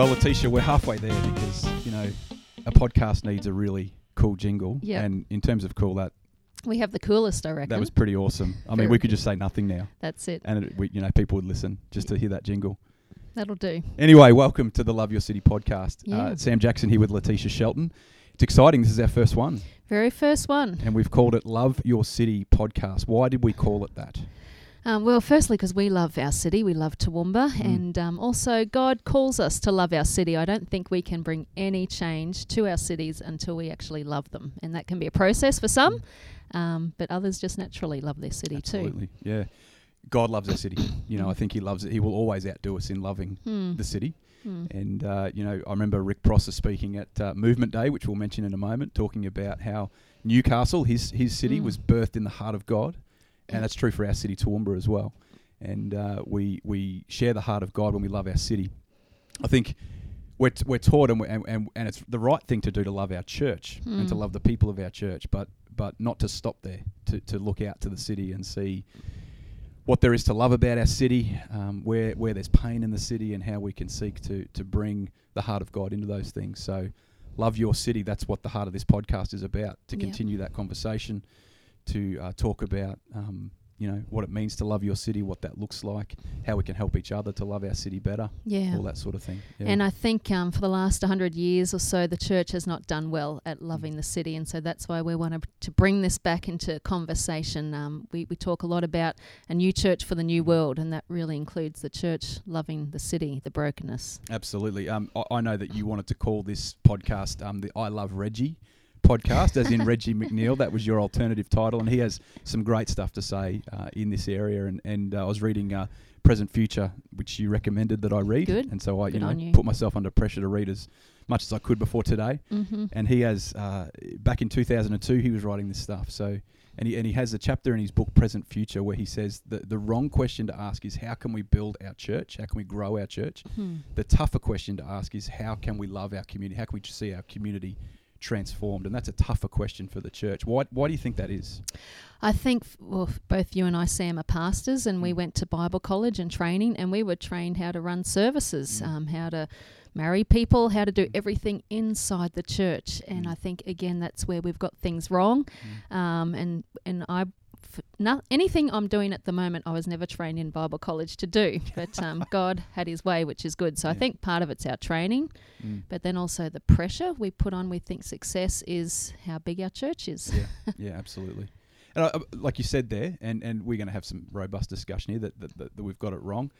Well, Letitia, we're halfway there because you know a podcast needs a really cool jingle. Yeah. And in terms of cool, that We have the coolest, I reckon. that was pretty awesome. I mean, Very we could just say nothing now, That's it. and it, we, you know people would listen just to hear that jingle. That'll do. Anyway, welcome to the Love Your City podcast. Yeah. Uh, Sam Jackson here with Letitia Shelton. It's exciting. This is our first one, Very first one. and we've called it Love Your City podcast. Why did we call it that? Um, well, firstly, because we love our city, we love Toowoomba, Mm. and um, also God calls us to love our city. I don't think we can bring any change to our cities until we actually love them, and that can be a process for some, um, but others just naturally love their city too. Absolutely, yeah. God loves our city. You know, I think He loves it. He will always outdo us in loving. Hmm. the city. Hmm. And uh, you know, I remember Rick Prosser speaking at uh, Movement Day, which we'll mention in a moment, talking about how Newcastle, his his city, Mm. was birthed in the heart of God. And that's true for our city, Toowoomba, as well. And uh, we we share the heart of God when we love our city. I think we're, t- we're taught, and, we and, and and it's the right thing to do to love our church and to Mm. love the people of our church, but but not to stop there, to to look out to the city and see what there is to love about our city, um, where where there's pain in the city, and how we can seek to to bring the heart of God into those things. So, love your city. That's what the heart of this podcast is about. To continue that conversation, to uh, talk about um, you know what it means to love your city, what that looks like, how we can help each other to love our city better, Yeah. all that sort of thing. Yeah. And I think um, for the last 100 years or so, the church has not done well at loving the city. And so that's why we want to bring this back into conversation. Um, we, we talk a lot about a new church for the new world, and that really includes the church loving the city, the brokenness. Absolutely. Um, I, I know that you wanted to call this podcast um, the I Love Reggie podcast, as in Reggie McNeal. That was your alternative title, and he has some great stuff to say uh, in this area. And, and uh, I was reading uh, Present Future, which you recommended that I read, Good. and so I, you know, you. put myself under pressure to read as much as I could before today. Mm-hmm. And he has uh, back in 2002, he was writing this stuff. So. And he, and he has a chapter in his book Present Future where he says the, the wrong question to ask is how can we build our church? How can we grow our church? Hmm. the tougher question to ask is how can we love our community? How can we see our community transformed? And that's a tougher question for the church. Why, why do you think that is? I think, well, both you and I, Sam, are pastors, and we Mm. went to Bible college and training, and we were trained how to run services, Mm. um, how to marry people, how to do everything inside the church. And Mm. I think, again, that's where we've got things wrong. Um, and and I, f- no, anything I'm doing at the moment, I was never trained in Bible college to do, but um, God had His way, which is good. So I think part of it's our training, Mm. but then also the pressure we put on. We think success is how big our church is. Yeah, yeah, absolutely. And I, I- like you said there, and, and we're going to have some robust discussion here that, that, that, that we've got it wrong.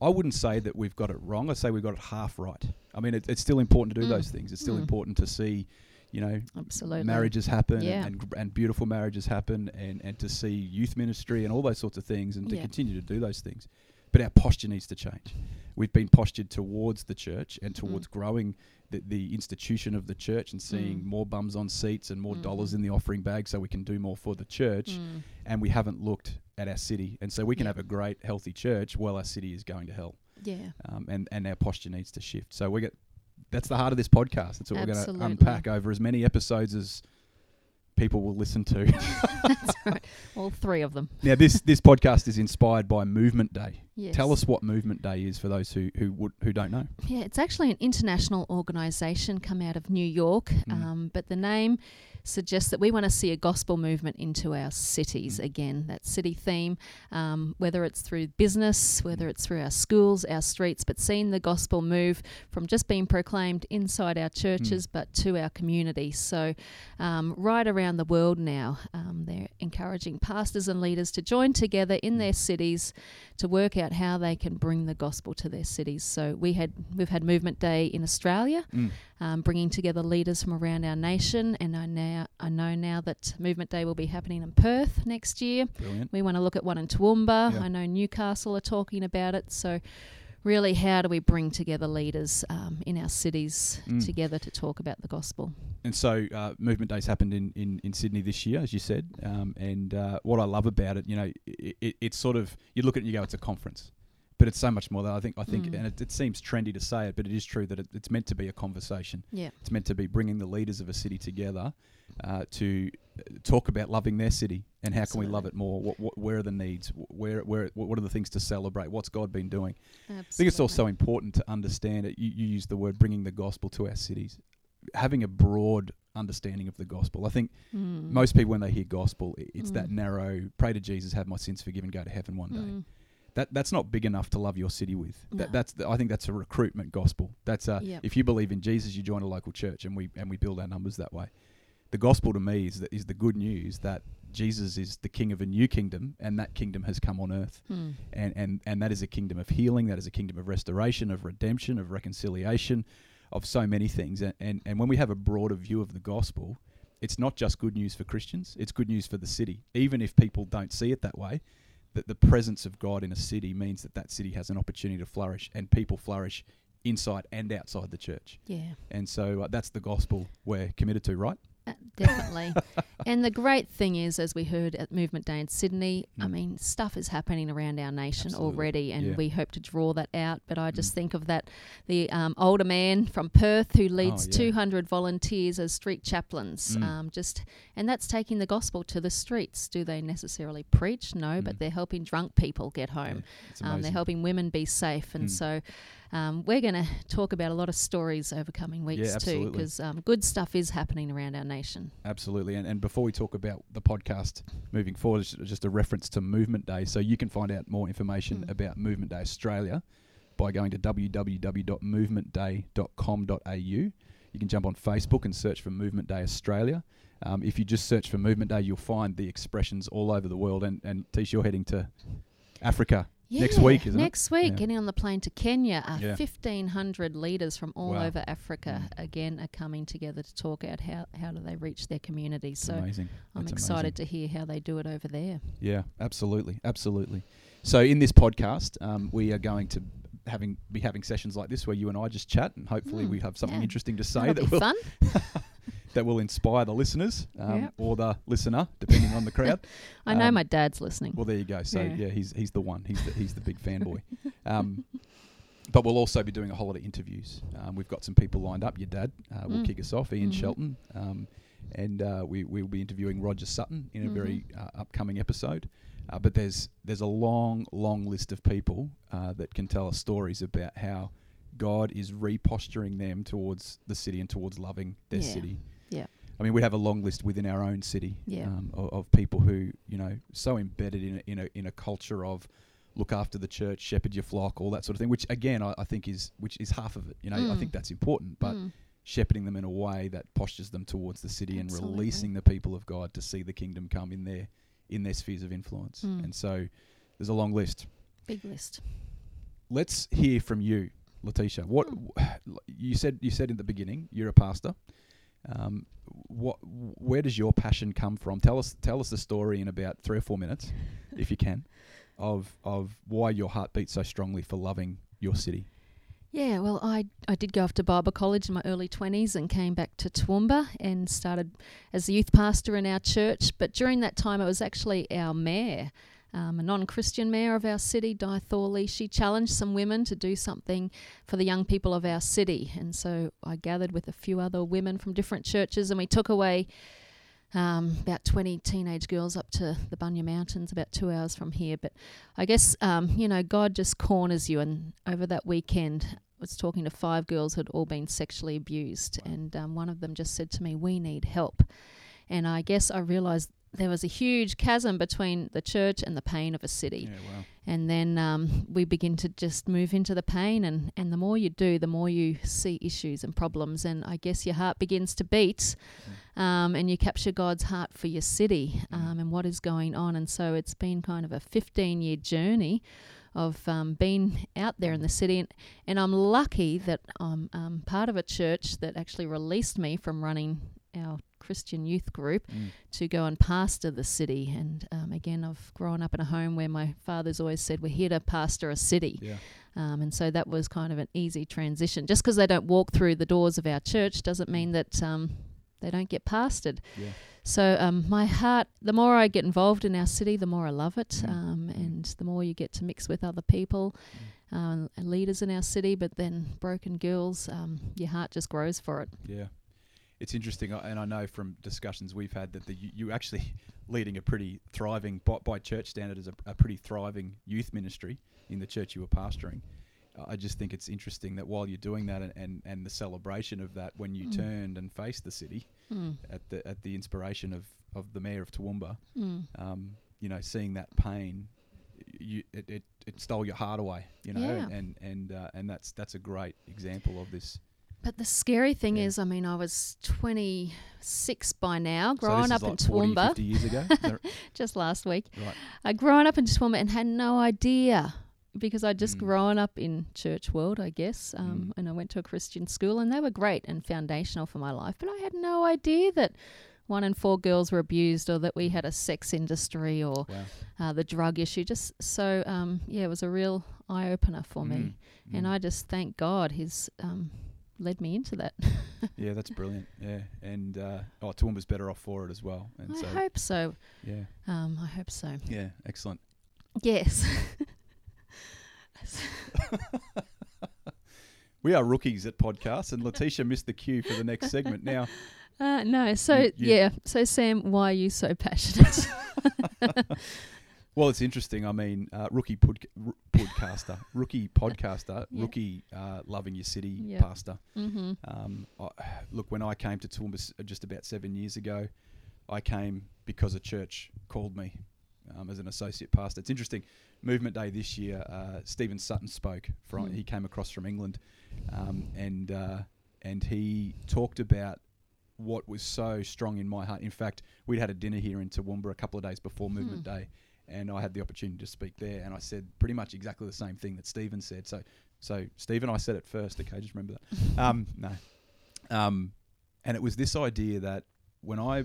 I wouldn't say that we've got it wrong. I'd say we've got it half right. I mean, it, it's still important to do Mm. those things. It's still Mm. important to see, you know, Absolutely. marriages happen Yeah. and, and beautiful marriages happen and, and to see youth ministry and all those sorts of things and to Yeah. continue to do those things. But our posture needs to change. We've been postured towards the church and towards growing the, the institution of the church and seeing Mm. more bums on seats and more dollars Mhm. in the offering bag so we can do more for the church. Mm. And we haven't looked at our city. And so we can Yeah. have a great, healthy church while our city is going to hell. Yeah. Um, and, and our posture needs to shift. So we get that's the heart of this podcast. That's what we're going to unpack over as many episodes as people will listen to. That's right. All three of them. now, this this podcast is inspired by Movement Day. Yes. Tell us what Movement Day is for those who who would who don't know. Yeah, it's actually an international organisation come out of New York, Mm. um, but the name suggests that we want to see a gospel movement into our cities Mm. again. That city theme, um, whether it's through business, whether it's through our schools, our streets, but seeing the gospel move from just being proclaimed inside our churches, but to our community. So, um, right around the world now, um, they're encouraging pastors and leaders to join together in their cities to work out how they can bring the gospel to their cities. So we had we've had Movement Day in Australia, Mm. um, bringing together leaders from around our nation, and I now I know now that Movement Day will be happening in Perth next year. Brilliant. We want to look at one in Toowoomba. Yeah. I know Newcastle are talking about it. So. Really, how do we bring together leaders um, in our cities Mm. together to talk about the gospel? And so uh, Movement Days happened in, in, in Sydney this year, as you said. Um, and uh, what I love about it, you know, it, it, it's sort of you look at it and you go, it's a conference. But it's so much more than I think. I think, Mm. and it, it seems trendy to say it, but it is true that it, it's meant to be a conversation. Yeah. It's meant to be bringing the leaders of a city together uh, to talk about loving their city and how can we love it more? What, what, where are the needs? Where, where, what are the things to celebrate? What's God been doing? Absolutely. I think it's also important to understand it. You, you use the word bringing the gospel to our cities, having a broad understanding of the gospel. I think Mm. most people, when they hear gospel, it's that Mm. narrow pray to Jesus, have my sins forgiven, go to heaven one day. That that's not big enough to love your city with. That, that's the, I think that's a recruitment gospel. That's a Yep. if you believe in Jesus, you join a local church, and we and we build our numbers that way. The gospel to me is that is the good news that Jesus is the King of a new kingdom, and that kingdom has come on earth Mm. and, and, and that is a kingdom of healing, that is a kingdom of restoration, of redemption, of reconciliation, of so many things. And, and, and when we have a broader view of the gospel, it's not just good news for Christians, it's good news for the city. Even if people don't see it that way, that the presence of God in a city means that that city has an opportunity to flourish, and people flourish inside and outside the church. Yeah. And so uh, that's the gospel we're committed to, right? Uh, definitely. and the great thing is, as we heard at Movement Day in Sydney, I Mm. mean, stuff is happening around our nation Absolutely. already, and Yeah. we hope to draw that out. But I just Mm. think of that the um, older man from Perth who leads yeah. 200 volunteers as street chaplains. Mm. Um, just and that's taking the gospel to the streets. Do they necessarily preach? No, Mm. but they're helping drunk people get home. Yeah, Um, they're helping women be safe, and Mm. so um, we're going to talk about a lot of stories over coming weeks too, because um, good stuff is happening around our nation. Absolutely. And, and before we talk about the podcast moving forward, it's just a reference to Movement Day. So you can find out more information Mm. about Movement Day Australia by going to www.movementday.com.au. You can jump on Facebook and search for Movement Day Australia. Um, if you just search for Movement Day, you'll find the expressions all over the world. And, and Tish, you're heading to Africa next week, isn't it? next week, Yeah. getting on the plane to Kenya. Uh, Yeah. 1,500 leaders from all Wow. over Africa Mm. again are coming together to talk out how, how do they reach their communities. So amazing. I'm That's excited to hear how they do it over there. Yeah, absolutely, absolutely. So in this podcast, um, we are going to having be having sessions like this where you and I just chat, and hopefully Mm, we have something yeah. interesting to say That'll that be will fun. that will inspire the listeners um, Yep. or the listener, depending on the crowd. I know Um, my dad's listening. Well, there you go. So Yeah. yeah, he's he's the one. He's the, he's the big fanboy. Um, but we'll also be doing a whole lot of interviews. Um, we've got some people lined up. Your dad uh, will Mm. kick us off, Ian Mhm. Shelton, um, and uh, we we'll be interviewing Roger Sutton in a very Mm-hmm. uh, upcoming episode. Uh, but there's there's a long long list of people uh, that can tell us stories about how God is reposturing them towards the city and towards loving their Yeah. city. I mean, we have a long list within our own city Yeah. um, of, of people who, you know, so embedded in a, in a in a culture of look after the church, shepherd your flock, all that sort of thing. Which again, I, I think is which is half of it. You know, I Mm. think that's important, but Mm. shepherding them in a way that postures them towards the city and releasing the people of God to see the kingdom come in their in their spheres of influence. Mm. And so, there's a long list. Big list. Let's hear from you, Letitia. What Hmm. you said? You said in the beginning, you're a pastor. Um, what? Where does your passion come from? Tell us. Tell us the story in about three or four minutes, if you can, of of why your heart beats so strongly for loving your city. Yeah, well, I, I did go off to Bible college in my early 20s and came back to Toowoomba and started as a youth pastor in our church. But during that time, it was actually our mayor, um, a non Christian mayor of our city, Di Thorley. She challenged some women to do something for the young people of our city. And so I gathered with a few other women from different churches and we took away um, about 20 teenage girls up to the Bunya Mountains, about two hours from here. But I guess, um, you know, God just corners you. And over that weekend, I was talking to five girls who had all been sexually abused. And um, one of them just said to me, We need help. And I guess I realized there was a huge chasm between the church and the pain of a city. Yeah, wow. And then um, we begin to just move into the pain. And, and the more you do, the more you see issues and problems. And I guess your heart begins to beat um, and you capture God's heart for your city um, and what is going on. And so it's been kind of a 15 year journey of um, being out there in the city. And, and I'm lucky that I'm um, part of a church that actually released me from running our Christian youth group Mm. to go and pastor the city. And um, again, I've grown up in a home where my father's always said, We're here to pastor a city. Yeah. Um, and so that was kind of an easy transition. Just because they don't walk through the doors of our church doesn't mean that um, they don't get pastored. Yeah. So um, my heart, the more I get involved in our city, the more I love it, Mm. um, and the more you get to mix with other people, um, and leaders in our city. But then broken girls, um, your heart just grows for it. Yeah. It's interesting, uh, and I know from discussions we've had that the you, actually leading a pretty thriving, by, by church standard, as a, a pretty thriving youth ministry in the church you were pastoring. Uh, I just think it's interesting that while you're doing that and, and, and the celebration of that, when you Mm. turned and faced the city Mm. at the at the inspiration of, of the mayor of Toowoomba, Mm. um, you know, seeing that pain, you it, it, it stole your heart away, you know, Yeah. and and uh, and that's that's a great example of this. But the scary thing Yeah. is, I mean, I was 26 by now, growing this up like in 40, Toowoomba 50 years ago, just last week. right? I growing up in Toowoomba and had no idea because I'd just Mm. grown up in church world, I guess, um, Mm. and I went to a Christian school, and they were great and foundational for my life. But I had no idea that one in four girls were abused, or that we had a sex industry, or Wow. uh, the drug issue. Just so, um, yeah, it was a real eye opener for me, Mm, and mm. I just thank God He's um, led me into that. yeah, that's brilliant. Yeah, and uh, oh, Toowoomba's better off for it as well. And I so hope so. yeah, Um, I hope so. yeah, excellent. Yes. We are rookies at podcasts, and Letitia missed the cue for the next segment. Now, Uh, no, so You- you- yeah, so Sam, why are you so passionate? Well, it's interesting. I mean, uh, rookie pod- r- podcaster, rookie podcaster, Yeah. rookie uh, loving your city Yeah. pastor. mm-hmm. Um, I, look, when I came to Toowoomba just about seven years ago, I came because a church called me um, as an associate pastor. It's interesting. Movement Day this year, uh, Stephen Sutton spoke. From Hmm. he came across from England, um, and uh, and he talked about what was so strong in my heart. In fact, we'd had a dinner here in Toowoomba a couple of days before Movement Hmm. Day, and I had the opportunity to speak there, and I said pretty much exactly the same thing that Stephen said. So, so Stephen, I said it first. Okay, just remember that. Um, no, um, and it was this idea that when I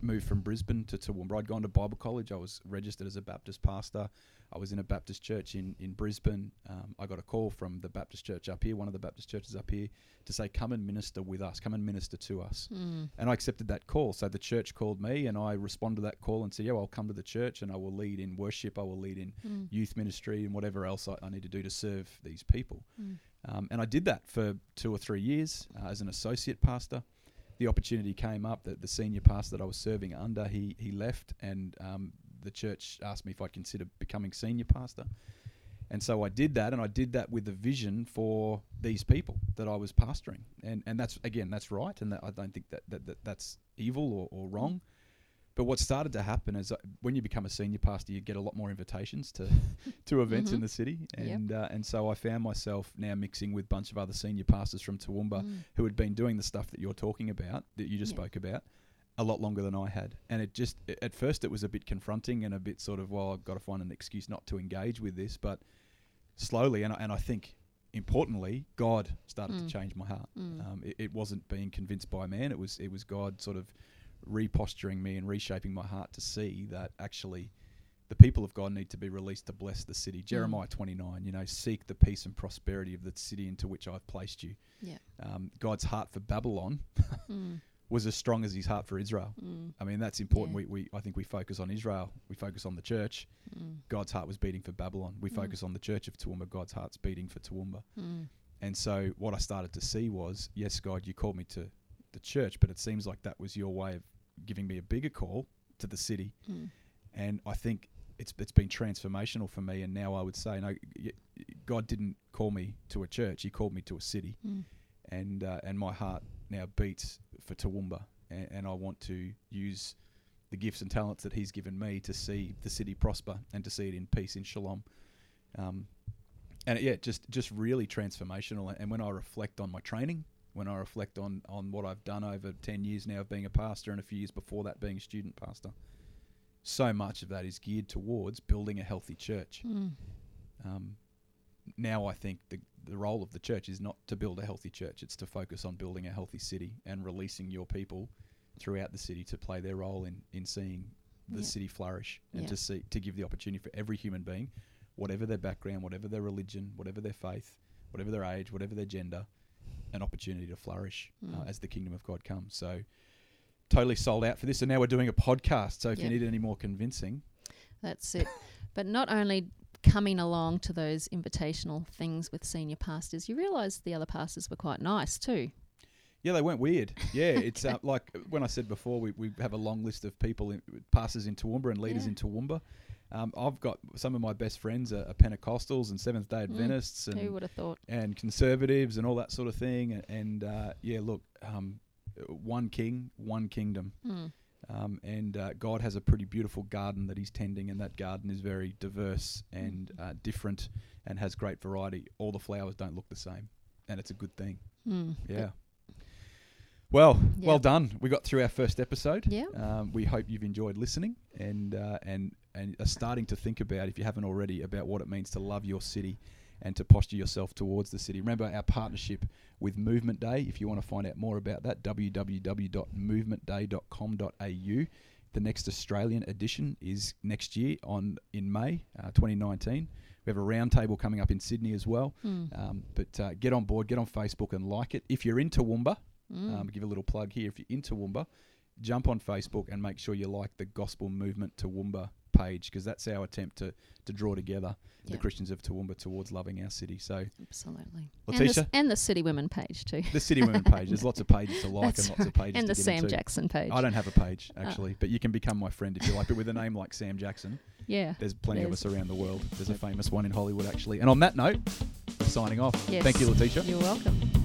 moved from Brisbane to Toowoomba, I'd gone to Bible college. I was registered as a Baptist pastor. I was in a Baptist church in in Brisbane. Um, I got a call from the Baptist church up here, one of the Baptist churches up here, to say, "Come and minister with us. Come and minister to us." mm. And I accepted that call. So the church called me, and I responded to that call and said, "Yeah, I'll come to the church, and I will lead in worship. I will lead in Mm. youth ministry and whatever else I, I need to do to serve these people." Mm. Um, and I did that for two or three years uh, as an associate pastor. The opportunity came up that the senior pastor that I was serving under he he left, and um, the church asked me if I'd consider becoming senior pastor. And so I did that, and I did that with a vision for these people that I was pastoring. And and that's again that's right, and that, I don't think that, that, that that's evil or, or wrong. But what started to happen is uh, when you become a senior pastor, you get a lot more invitations to to events in Mhm. the city, Yep. and uh, and so I found myself now mixing with a bunch of other senior pastors from Toowoomba Mm. who had been doing the stuff that you're talking about, that you just spoke about, a lot longer than I had. And it just, a- at first, it was a bit confronting and a bit sort of, well, I've got to find an excuse not to engage with this. But slowly, and I, and I think importantly, God started Mm. to change my heart. Mm. Um, it, it wasn't being convinced by man. It was it was God sort of reposturing me and reshaping my heart to see that actually the people of God need to be released to bless the city. Jeremiah 29, you know, seek the peace and prosperity of the city into which I've placed you. Yeah. Um, God's heart for Babylon Mm. was as strong as his heart for Israel. Mm. I mean, that's important. Yeah. We, we, I think we focus on Israel. We focus on the church. Mm. God's heart was beating for Babylon. We Mm. focus on the church of Toowoomba. God's heart's beating for Toowoomba. Mm. And so what I started to see was, yes, God, you called me to the church, but it seems like that was your way of giving me a bigger call to the city. Mm. And I think it's it's been transformational for me. And now I would say, no, God didn't call me to a church; He called me to a city. Mm. And uh, and my heart now beats for Toowoomba, and, and I want to use the gifts and talents that He's given me to see the city prosper and to see it in peace in shalom. Um, and yeah, just just really transformational. And when I reflect on my training, when I reflect on on what I've done over ten years now of being a pastor, and a few years before that being a student pastor, so much of that is geared towards building a healthy church. Mm. Um, now I think the the role of the church is not to build a healthy church; it's to focus on building a healthy city and releasing your people throughout the city to play their role in in seeing the Yeah. city flourish and Yeah. to see to give the opportunity for every human being, whatever their background, whatever their religion, whatever their faith, whatever their age, whatever their gender, an opportunity to flourish uh, Mm. as the kingdom of God comes. So. Totally sold out for this, and now we're doing a podcast. So if Yeah. you need any more convincing, That's it. but not only coming along to those invitational things with senior pastors, you realise the other pastors were quite nice too. Yeah, they weren't weird. Yeah, it's uh, like when I said before, we, we have a long list of people, in, pastors in Toowoomba and leaders Yeah. in Toowoomba. Um, I've got some of my best friends are, are Pentecostals and Seventh Day Mm. Adventists Who and would have thought? and conservatives and all that sort of thing. And, and uh, yeah, look, um, one king, one kingdom. Mm. Um, and uh, God has a pretty beautiful garden that He's tending, and that garden is very diverse and uh, different and has great variety. All the flowers don't look the same, and it's a good thing. Mm. Yeah. Well, Yeah. well done. We got through our first episode. Yeah. Um, we hope you've enjoyed listening and uh, and and are starting to think about, if you haven't already, about what it means to love your city and to posture yourself towards the city. Remember our partnership with Movement Day. If you want to find out more about that, www.movementday.com.au. The next Australian edition is next year on in May uh, 2019. We have a roundtable coming up in Sydney as well. Mm. Um, but uh, get on board, get on Facebook and like it. If you're in Toowoomba, Mm. um, give a little plug here. If you're in Toowoomba, jump on Facebook and make sure you like the Gospel Movement Toowoomba page because that's our attempt to, to draw together the Christians of Toowoomba towards loving our city. So Absolutely. And the, Letitia? and the City Women page too. the City Women page, there's lots of pages to like That's and lots of pages and the Sam into. Jackson page. I don't have a page Ah. actually, but you can become my friend if you like. But with a name like Sam Jackson, Yeah. there's plenty of us around the world. There's a famous one in Hollywood actually. And on that note, signing off. Yes. Thank you, Letitia. You're welcome.